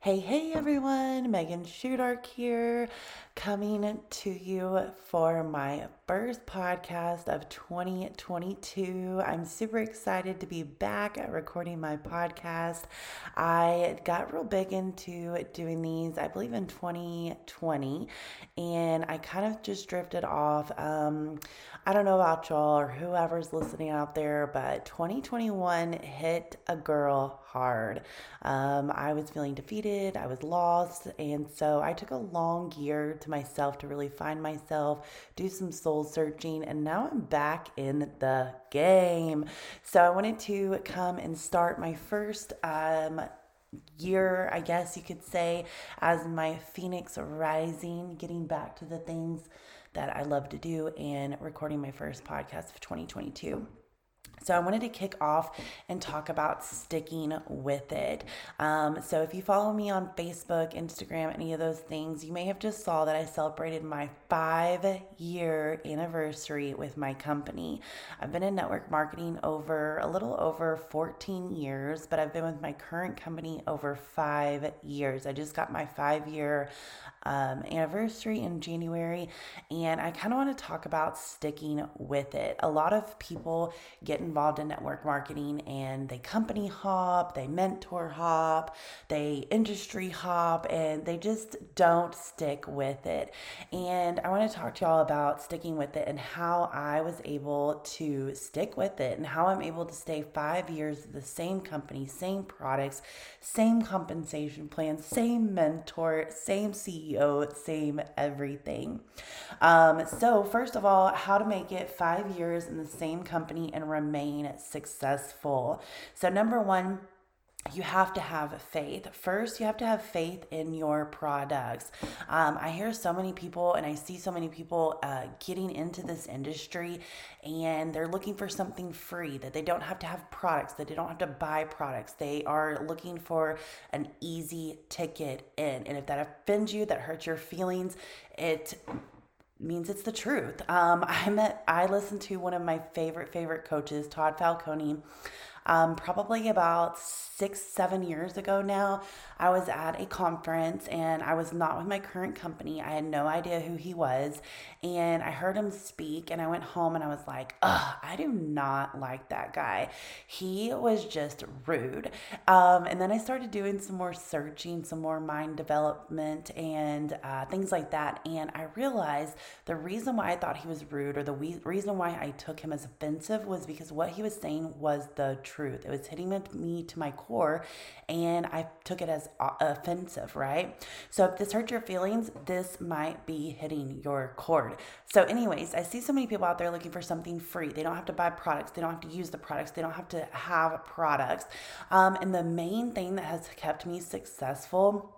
Hey, hey everyone, Megan Shudark here, coming to you for my first podcast of 2022. I'm super excited to be back at recording my podcast. I got real big into doing these, I believe, in 2020, and I kind of just drifted off. Um, I don't know about y'all or whoever's listening out there, but 2021 hit a girl hard. Um, I was feeling defeated, I was lost, and so I took a long year to myself to really find myself, do some soul searching, and now I'm back in the game. So I wanted to come and start my first um, year, I guess you could say, as my phoenix rising, getting back to the things that I love to do and recording my first podcast of 2022. So, I wanted to kick off and talk about sticking with it. Um, so, if you follow me on Facebook, Instagram, any of those things, you may have just saw that I celebrated my five year anniversary with my company. I've been in network marketing over a little over 14 years, but I've been with my current company over five years. I just got my five year um, anniversary in January, and I kind of want to talk about sticking with it. A lot of people get involved in network marketing and they company hop, they mentor hop, they industry hop, and they just don't stick with it. And I want to talk to y'all about sticking with it and how I was able to stick with it and how I'm able to stay five years at the same company, same products, same compensation plan, same mentor, same CEO, same everything. Um, so, first of all, how to make it five years in the same company and remain successful. So, number one, you have to have faith. First, you have to have faith in your products. Um, I hear so many people and I see so many people uh, getting into this industry and they're looking for something free that they don't have to have products, that they don't have to buy products. They are looking for an easy ticket in. And if that offends you, that hurts your feelings, it means it's the truth. Um, I met, I listened to one of my favorite, favorite coaches, Todd Falcone um, probably about six, seven years ago now, I was at a conference and I was not with my current company. I had no idea who he was. And I heard him speak and I went home and I was like, ugh, I do not like that guy. He was just rude. Um, and then I started doing some more searching, some more mind development and uh, things like that. And I realized the reason why I thought he was rude or the we- reason why I took him as offensive was because what he was saying was the truth. It was hitting me to my core, and I took it as offensive, right? So if this hurt your feelings, this might be hitting your chord. So, anyways, I see so many people out there looking for something free. They don't have to buy products, they don't have to use the products, they don't have to have products. Um, and the main thing that has kept me successful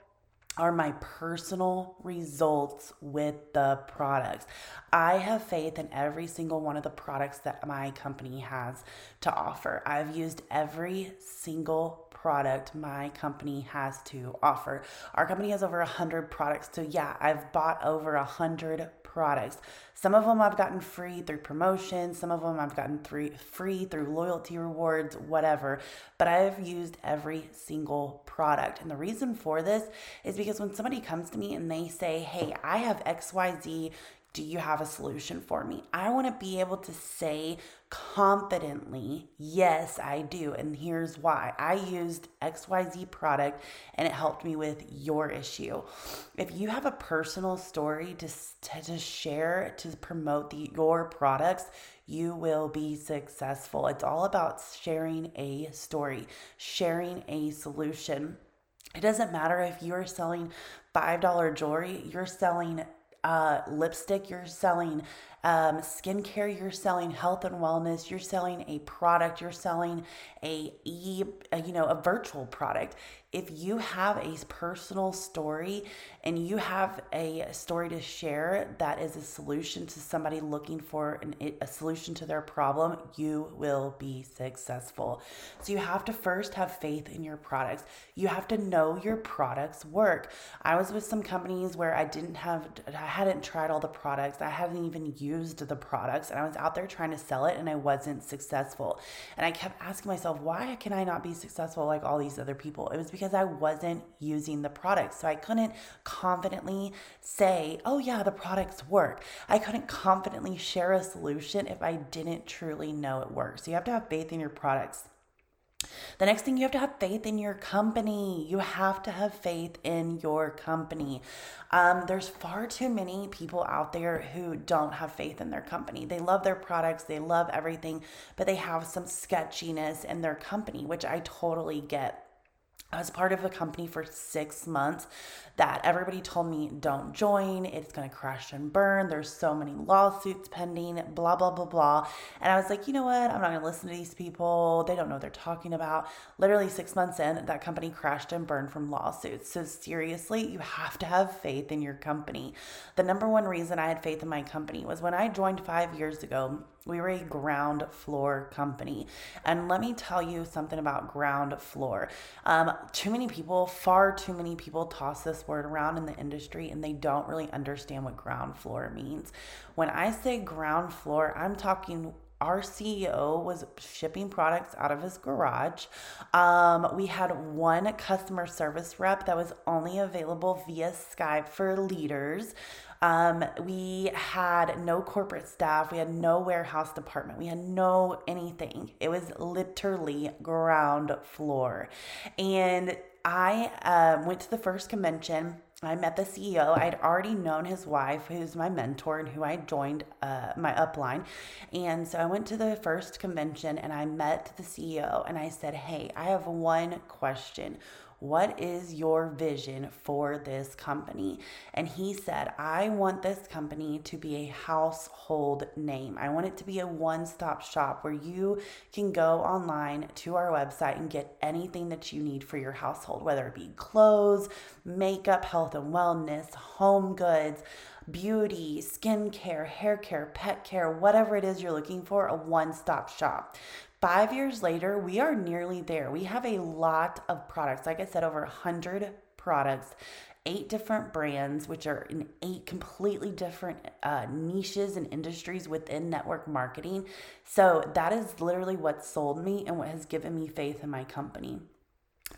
are my personal results with the products. I have faith in every single one of the products that my company has to offer. I've used every single product my company has to offer. Our company has over a hundred products. So yeah, I've bought over a hundred products. Some of them I've gotten free through promotion, some of them I've gotten free free through loyalty rewards, whatever. But I've used every single product. And the reason for this is because when somebody comes to me and they say, "Hey, I have XYZ do you have a solution for me? I want to be able to say confidently, yes, I do. And here's why I used XYZ product and it helped me with your issue. If you have a personal story to, to, to share, to promote the, your products, you will be successful. It's all about sharing a story, sharing a solution. It doesn't matter if you're selling $5 jewelry, you're selling uh, lipstick, you're selling um, skincare, you're selling health and wellness, you're selling a product, you're selling a, e, a, you know, a virtual product. If you have a personal story and you have a story to share that is a solution to somebody looking for an, a solution to their problem, you will be successful. So you have to first have faith in your products. You have to know your products work. I was with some companies where I didn't have, I hadn't tried all the products. I haven't even used the products and I was out there trying to sell it and I wasn't successful. And I kept asking myself, why can I not be successful like all these other people? It was because I wasn't using the products. So I couldn't confidently say, oh, yeah, the products work. I couldn't confidently share a solution if I didn't truly know it works. So you have to have faith in your products. The next thing you have to have faith in your company. You have to have faith in your company. Um, there's far too many people out there who don't have faith in their company. They love their products, they love everything, but they have some sketchiness in their company, which I totally get. I was part of a company for six months that everybody told me don't join, it's gonna crash and burn. There's so many lawsuits pending, blah, blah, blah, blah. And I was like, you know what? I'm not gonna listen to these people. They don't know what they're talking about. Literally six months in, that company crashed and burned from lawsuits. So, seriously, you have to have faith in your company. The number one reason I had faith in my company was when I joined five years ago, we were a ground floor company. And let me tell you something about ground floor. Um, too many people, far too many people toss this word around in the industry and they don't really understand what ground floor means. When I say ground floor, I'm talking our CEO was shipping products out of his garage. Um, we had one customer service rep that was only available via Skype for leaders. Um, we had no corporate staff. We had no warehouse department. We had no anything. It was literally ground floor. And I uh, went to the first convention. I met the CEO. I'd already known his wife, who's my mentor and who I joined uh, my upline. And so I went to the first convention and I met the CEO and I said, Hey, I have one question what is your vision for this company? And he said, I want this company to be a household name. I want it to be a one stop shop where you can go online to our website and get anything that you need for your household, whether it be clothes, makeup, health and wellness, home goods beauty, skincare, hair care, pet care, whatever it is you're looking for, a one stop shop. Five years later, we are nearly there. We have a lot of products. Like I said, over 100 products, eight different brands, which are in eight completely different uh, niches and industries within network marketing. So that is literally what sold me and what has given me faith in my company.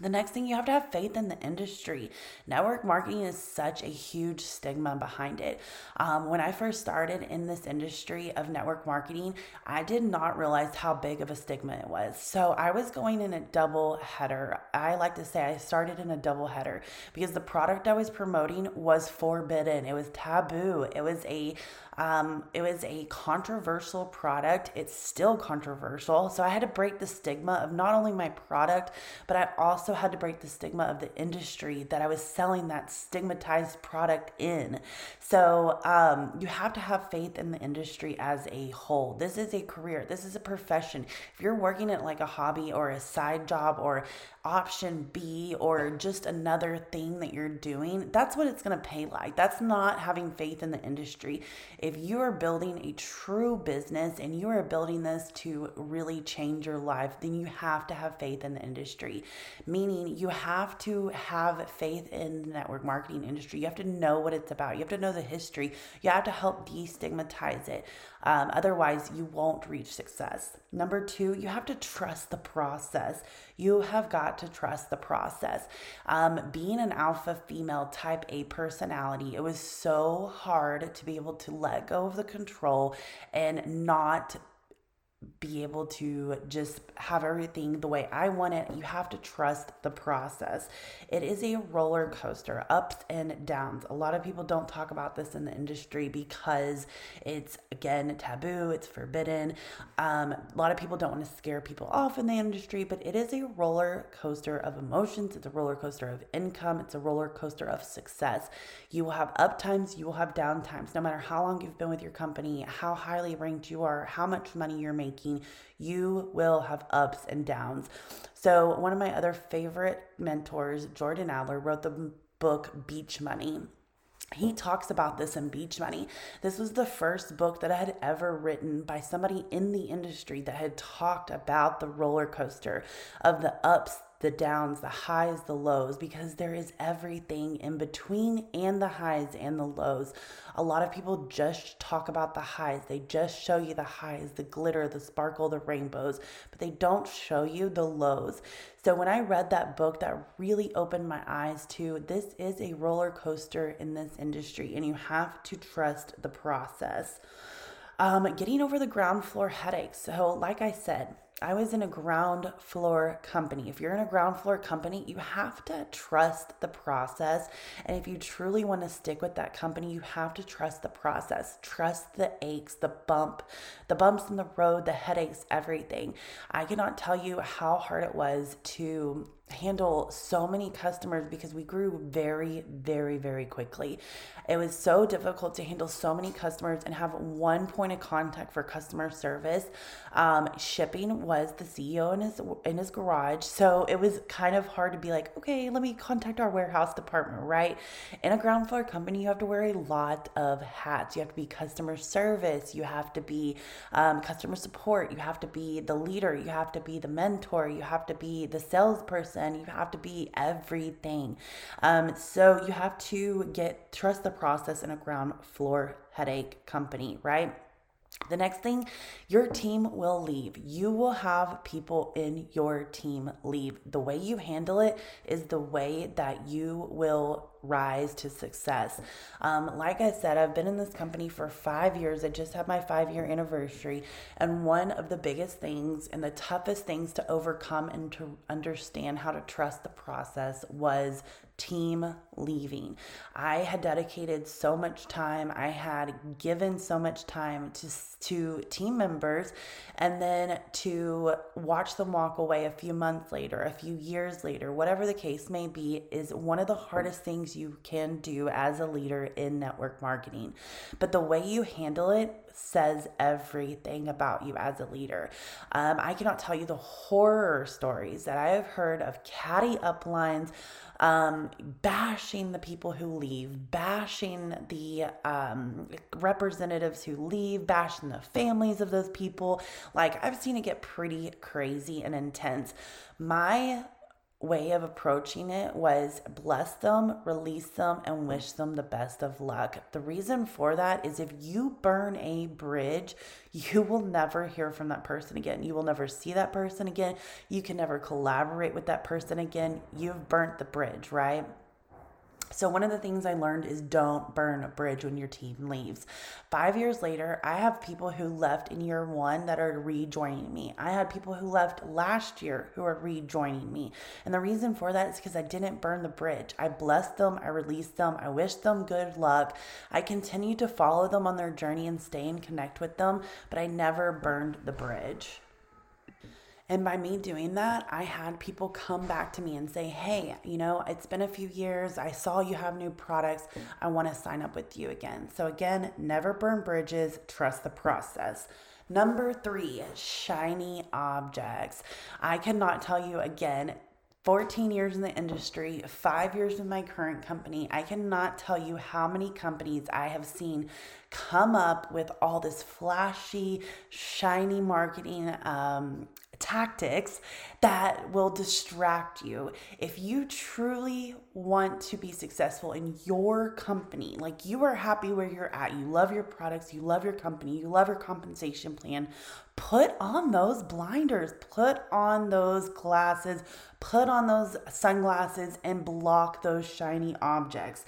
The next thing you have to have faith in the industry. Network marketing is such a huge stigma behind it. Um, when I first started in this industry of network marketing, I did not realize how big of a stigma it was. So I was going in a double header. I like to say I started in a double header because the product I was promoting was forbidden. It was taboo. It was a um, it was a controversial product. It's still controversial. So I had to break the stigma of not only my product, but I also had to break the stigma of the industry that I was selling that stigmatized product in. So um, you have to have faith in the industry as a whole. This is a career, this is a profession. If you're working at like a hobby or a side job or option B or just another thing that you're doing, that's what it's going to pay like. That's not having faith in the industry. If you are building a true business and you are building this to really change your life, then you have to have faith in the industry. Meaning, you have to have faith in the network marketing industry. You have to know what it's about. You have to know the history. You have to help destigmatize it. Um, otherwise, you won't reach success. Number two, you have to trust the process. You have got to trust the process. Um, being an alpha female type A personality, it was so hard to be able to let go of the control and not be able to just have everything the way I want it. You have to trust the process. It is a roller coaster, ups and downs. A lot of people don't talk about this in the industry because it's, again, taboo, it's forbidden. Um, a lot of people don't want to scare people off in the industry, but it is a roller coaster of emotions. It's a roller coaster of income. It's a roller coaster of success. You will have up times, you will have down times. No matter how long you've been with your company, how highly ranked you are, how much money you're making making, you will have ups and downs. So, one of my other favorite mentors, Jordan Adler, wrote the book Beach Money. He talks about this in Beach Money. This was the first book that I had ever written by somebody in the industry that had talked about the roller coaster of the ups the downs, the highs, the lows, because there is everything in between and the highs and the lows. A lot of people just talk about the highs. They just show you the highs, the glitter, the sparkle, the rainbows, but they don't show you the lows. So when I read that book, that really opened my eyes to this is a roller coaster in this industry, and you have to trust the process. Um, getting over the ground floor headaches. So, like I said, I was in a ground floor company. If you're in a ground floor company, you have to trust the process. And if you truly want to stick with that company, you have to trust the process. Trust the aches, the bump, the bumps in the road, the headaches, everything. I cannot tell you how hard it was to handle so many customers because we grew very, very, very quickly. It was so difficult to handle so many customers and have one point of contact for customer service. Um, shipping was the CEO in his in his garage, so it was kind of hard to be like, okay, let me contact our warehouse department. Right in a ground floor company, you have to wear a lot of hats. You have to be customer service. You have to be um, customer support. You have to be the leader. You have to be the mentor. You have to be the salesperson person. You have to be everything. Um, so you have to get trust the process in a ground floor headache company, right? The next thing, your team will leave. You will have people in your team leave. The way you handle it is the way that you will rise to success. Um, like I said, I've been in this company for five years. I just had my five year anniversary. And one of the biggest things and the toughest things to overcome and to understand how to trust the process was team leaving. I had dedicated so much time, I had given so much time to, to team members, and then to watch them walk away a few months later, a few years later, whatever the case may be, is one of the hardest things you can do as a leader in network marketing. But the way you handle it says everything about you as a leader. Um, I cannot tell you the horror stories that I have heard of catty uplines um, bashing the people who leave, bashing the um, representatives who leave, bashing the families of those people. Like, I've seen it get pretty crazy and intense. My way of approaching it was bless them, release them, and wish them the best of luck. The reason for that is if you burn a bridge, you will never hear from that person again. You will never see that person again. You can never collaborate with that person again. You've burnt the bridge, right? So, one of the things I learned is don't burn a bridge when your team leaves. Five years later, I have people who left in year one that are rejoining me. I had people who left last year who are rejoining me. And the reason for that is because I didn't burn the bridge. I blessed them, I released them, I wished them good luck. I continued to follow them on their journey and stay and connect with them, but I never burned the bridge. And by me doing that, I had people come back to me and say, Hey, you know, it's been a few years. I saw you have new products. I want to sign up with you again. So, again, never burn bridges, trust the process. Number three, shiny objects. I cannot tell you again 14 years in the industry, five years in my current company. I cannot tell you how many companies I have seen come up with all this flashy, shiny marketing um, tactics that will distract you. If you truly want to be successful in your company, like you are happy where you're at, you love your products, you love your company, you love your compensation plan, put on those blinders, put on those glasses, put on those sunglasses, and block those shiny objects.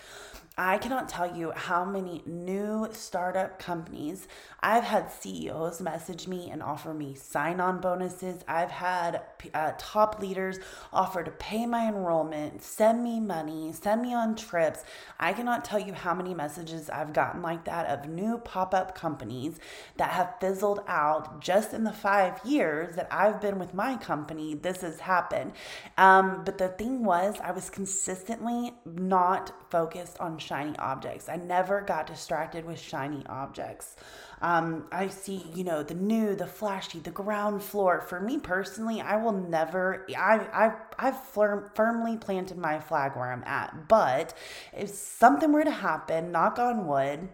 I cannot tell you how many new startup companies I've had CEOs message me and offer me sign on bonuses. I've had uh, top leaders offer to pay my enrollment, send me money, send me on trips. I cannot tell you how many messages I've gotten like that of new pop up companies that have fizzled out just in the five years that I've been with my company. This has happened. Um, but the thing was, I was consistently not focused on shiny objects. I never got distracted with shiny objects. Um, I see, you know, the new, the flashy, the ground floor. For me personally, I will never. I I've I've firm, firmly planted my flag where I'm at. But if something were to happen, knock on wood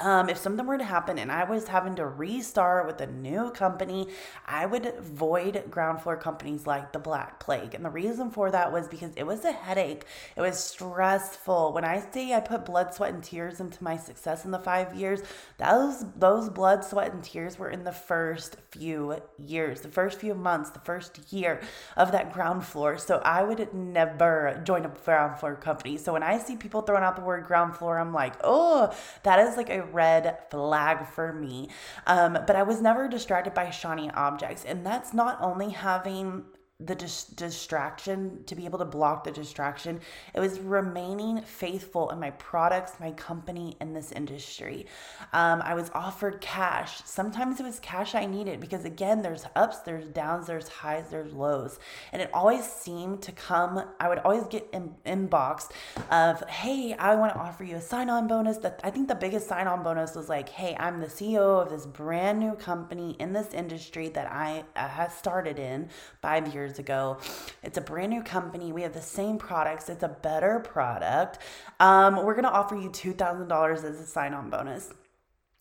um, if something were to happen and I was having to restart with a new company, I would avoid ground floor companies like the Black Plague. And the reason for that was because it was a headache. It was stressful. When I say I put blood, sweat, and tears into my success in the five years, those those blood, sweat, and tears were in the first few years, the first few months, the first year of that ground floor. So I would never join a ground floor company. So when I see people throwing out the word ground floor, I'm like, oh, that is like a red flag for me. Um, but I was never distracted by shiny objects. And that's not only having the dis- distraction to be able to block the distraction. It was remaining faithful in my products my company in this industry. Um, i was offered cash. Sometimes it was cash i needed because again there's ups there's downs there's highs there's lows. And it always seemed to come i would always get in, inboxed of hey i want to offer you a sign-on bonus. That i think the biggest sign-on bonus was like hey i'm the ceo of this brand new company in this industry that i uh, have started in five years years ago. It's a brand new company. We have the same products. It's a better product. Um, we're going to offer you $2,000 as a sign on bonus.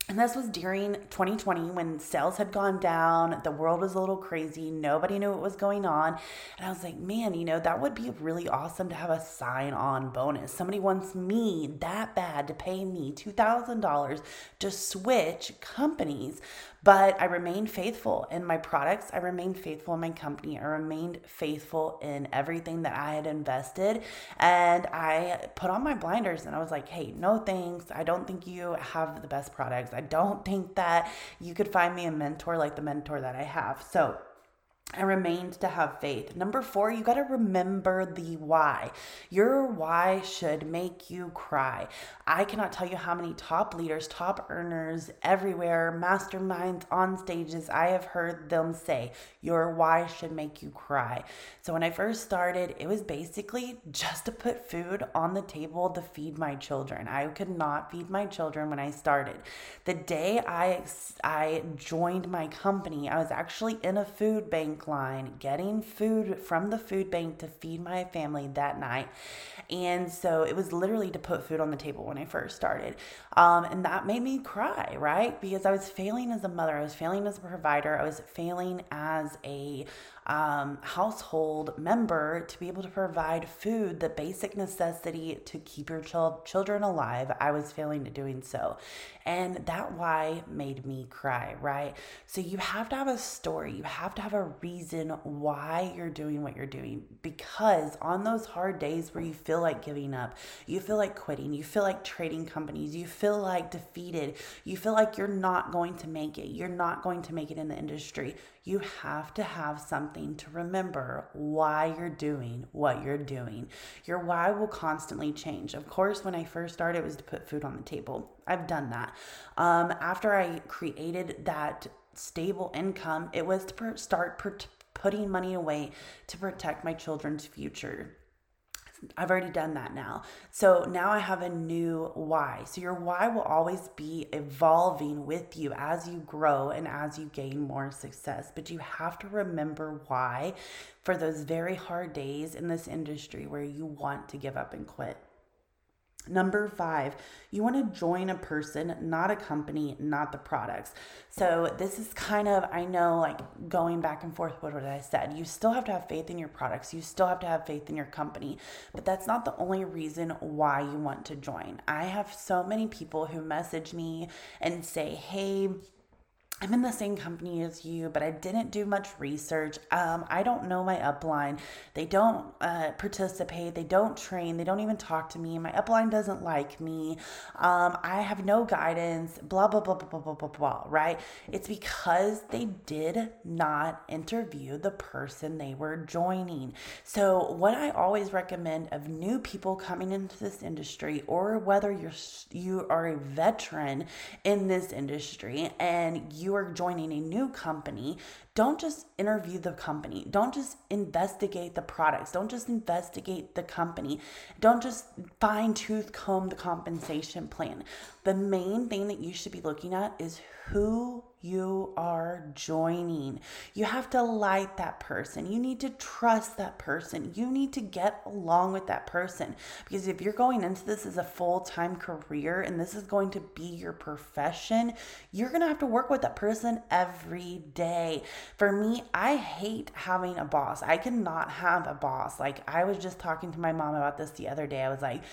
And this was during 2020 when sales had gone down, the world was a little crazy, nobody knew what was going on. And I was like, man, you know, that would be really awesome to have a sign on bonus. Somebody wants me that bad to pay me $2,000 to switch companies. But I remained faithful in my products. I remained faithful in my company. I remained faithful in everything that I had invested. And I put on my blinders and I was like, hey, no thanks. I don't think you have the best products. I don't think that you could find me a mentor like the mentor that I have. So, I remained to have faith. Number four, you got to remember the why. Your why should make you cry. I cannot tell you how many top leaders, top earners everywhere, masterminds on stages, I have heard them say, Your why should make you cry. So when I first started, it was basically just to put food on the table to feed my children. I could not feed my children when I started. The day I, I joined my company, I was actually in a food bank line getting food from the food bank to feed my family that night. And so it was literally to put food on the table when I first started. Um, and that made me cry, right? Because I was failing as a mother, I was failing as a provider, I was failing as a um, household member to be able to provide food, the basic necessity to keep your ch- children alive. I was failing at doing so. And that why made me cry, right? So you have to have a story, you have to have a reason why you're doing what you're doing. Because on those hard days where you feel like giving up, you feel like quitting, you feel like trading companies, you feel like defeated, you feel like you're not going to make it, you're not going to make it in the industry, you have to have something to remember why you're doing what you're doing. Your why will constantly change. Of course, when I first started, it was to put food on the table. I've done that. Um, after I created that stable income, it was to start putting money away to protect my children's future. I've already done that now. So now I have a new why. So your why will always be evolving with you as you grow and as you gain more success. But you have to remember why for those very hard days in this industry where you want to give up and quit. Number five, you want to join a person, not a company, not the products. So, this is kind of, I know, like going back and forth with what I said. You still have to have faith in your products, you still have to have faith in your company, but that's not the only reason why you want to join. I have so many people who message me and say, hey, I'm in the same company as you, but I didn't do much research. Um, I don't know my upline. They don't uh, participate. They don't train. They don't even talk to me. My upline doesn't like me. Um, I have no guidance. Blah blah blah blah blah blah blah blah. Right? It's because they did not interview the person they were joining. So what I always recommend of new people coming into this industry, or whether you're you are a veteran in this industry and you you are joining a new company, don't just interview the company. Don't just investigate the products. Don't just investigate the company. Don't just fine tooth comb the compensation plan. The main thing that you should be looking at is who you are joining. You have to like that person. You need to trust that person. You need to get along with that person. Because if you're going into this as a full time career and this is going to be your profession, you're going to have to work with that person every day. For me, I hate having a boss. I cannot have a boss. Like, I was just talking to my mom about this the other day. I was like,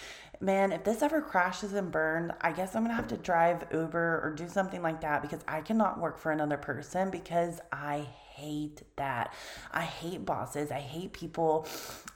man, if this ever crashes and burned, I guess I'm gonna have to drive Uber or do something like that because I cannot work for another person because I hate that. I hate bosses. I hate people.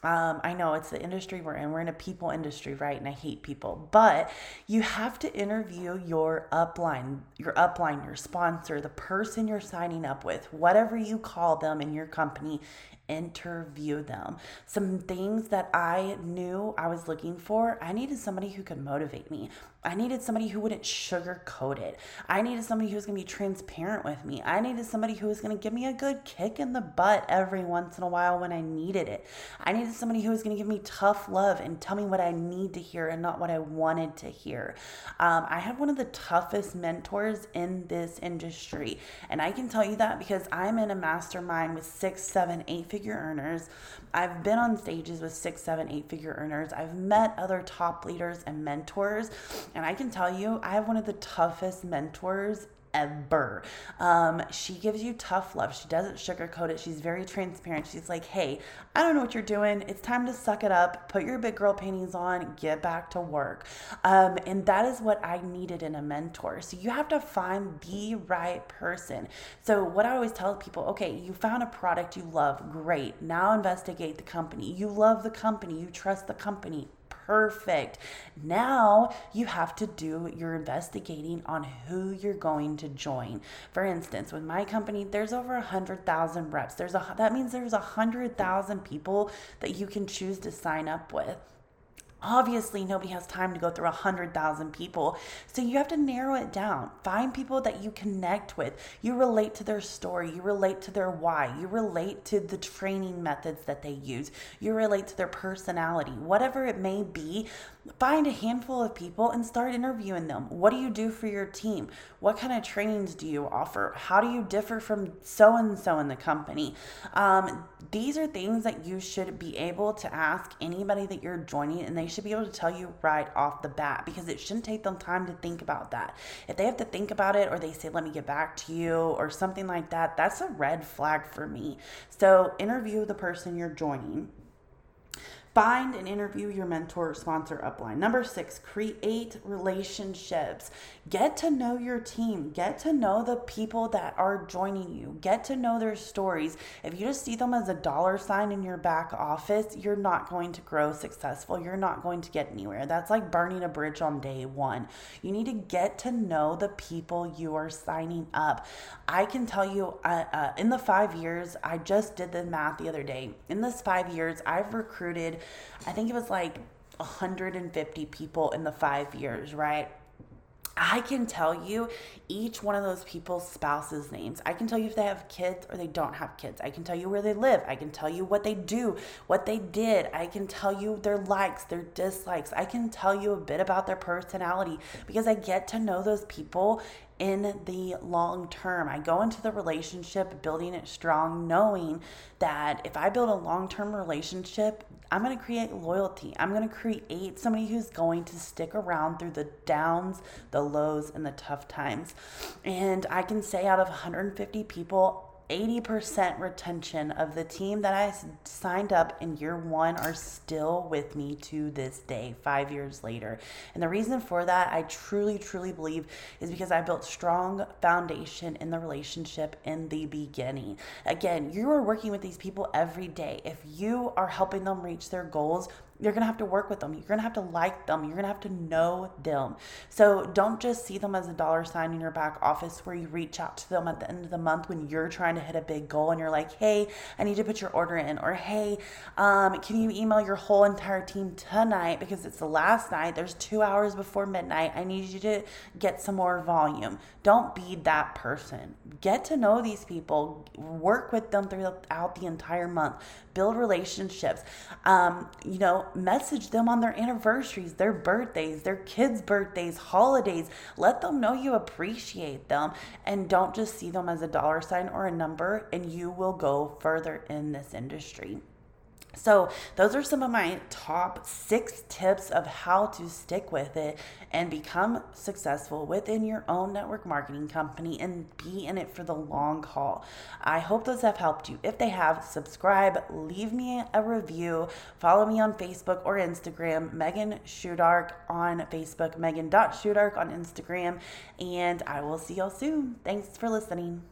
Um, I know it's the industry we're in. We're in a people industry, right? And I hate people. But you have to interview your upline, your upline, your sponsor, the person you're signing up with, whatever you call them in your company interview them. Some things that I knew I was looking for, I needed somebody who could motivate me. I needed somebody who wouldn't sugarcoat it. I needed somebody who was going to be transparent with me. I needed somebody who was going to give me a good kick in the butt every once in a while when I needed it. I needed somebody who was going to give me tough love and tell me what I need to hear and not what I wanted to hear. Um, I had one of the toughest mentors in this industry. And I can tell you that because I'm in a mastermind with six, seven, eight figure earners. I've been on stages with six, seven, eight figure earners. I've met other top leaders and mentors. And I can tell you, I have one of the toughest mentors ever. Um, she gives you tough love. She doesn't sugarcoat it. She's very transparent. She's like, hey, I don't know what you're doing. It's time to suck it up. Put your big girl panties on. Get back to work. Um, and that is what I needed in a mentor. So you have to find the right person. So what I always tell people, okay, you found a product you love. Great. Now investigate the company. You love the company. You trust the company perfect. Now you have to do your investigating on who you're going to join. For instance, with my company, there's over a hundred thousand reps. There's a that means there's a hundred thousand people that you can choose to sign up with. Obviously, nobody has time to go through 100,000 people. So you have to narrow it down. Find people that you connect with. You relate to their story. You relate to their why. You relate to the training methods that they use. You relate to their personality. Whatever it may be, find a handful of people and start interviewing them. What do you do for your team? What kind of trainings do you offer? How do you differ from so and so in the company? Um, these are things that you should be able to ask anybody that you're joining, and they should be able to tell you right off the bat because it shouldn't take them time to think about that. If they have to think about it or they say, let me get back to you or something like that, that's a red flag for me. So, interview the person you're joining Find and interview your mentor or sponsor upline. Number six, create relationships. Get to know your team. Get to know the people that are joining you. Get to know their stories. If you just see them as a dollar sign in your back office, you're not going to grow successful. You're not going to get anywhere. That's like burning a bridge on day one. You need to get to know the people you are signing up. I can tell you uh, uh, in the five years, I just did the math the other day. In this five years, I've recruited I think it was like 150 people in the five years, right? I can tell you each one of those people's spouses' names. I can tell you if they have kids or they don't have kids. I can tell you where they live. I can tell you what they do, what they did. I can tell you their likes, their dislikes. I can tell you a bit about their personality because I get to know those people in the long term. I go into the relationship building it strong, knowing that if I build a long term relationship, I'm going to create loyalty. I'm going to create somebody who's going to stick around through the downs, the lows, and the tough times. And I can say out of 150 people, 80% retention of the team that I signed up in year one are still with me to this day, five years later. And the reason for that, I truly, truly believe, is because I built strong foundation in the relationship in the beginning. Again, you are working with these people every day. If you are helping them reach their goals, you're going to have to work with them. You're going to have to like them. You're going to have to know them. So don't just see them as a dollar sign in your back office where you reach out to them at the end of the month when you're trying to hit a big goal and you're like, hey, I need to put your order in. Or hey, um, can you email your whole entire team tonight because it's the last night? There's two hours before midnight. I need you to get some more volume. Don't be that person. Get to know these people, work with them throughout the entire month, build relationships. Um, you know, message them on their anniversaries, their birthdays, their kids' birthdays, holidays. Let them know you appreciate them and don't just see them as a dollar sign or a number, and you will go further in this industry. So, those are some of my top six tips of how to stick with it and become successful within your own network marketing company and be in it for the long haul. I hope those have helped you. If they have, subscribe, leave me a review, follow me on Facebook or Instagram, Megan Shudark on Facebook, Megan.Shudark on Instagram, and I will see y'all soon. Thanks for listening.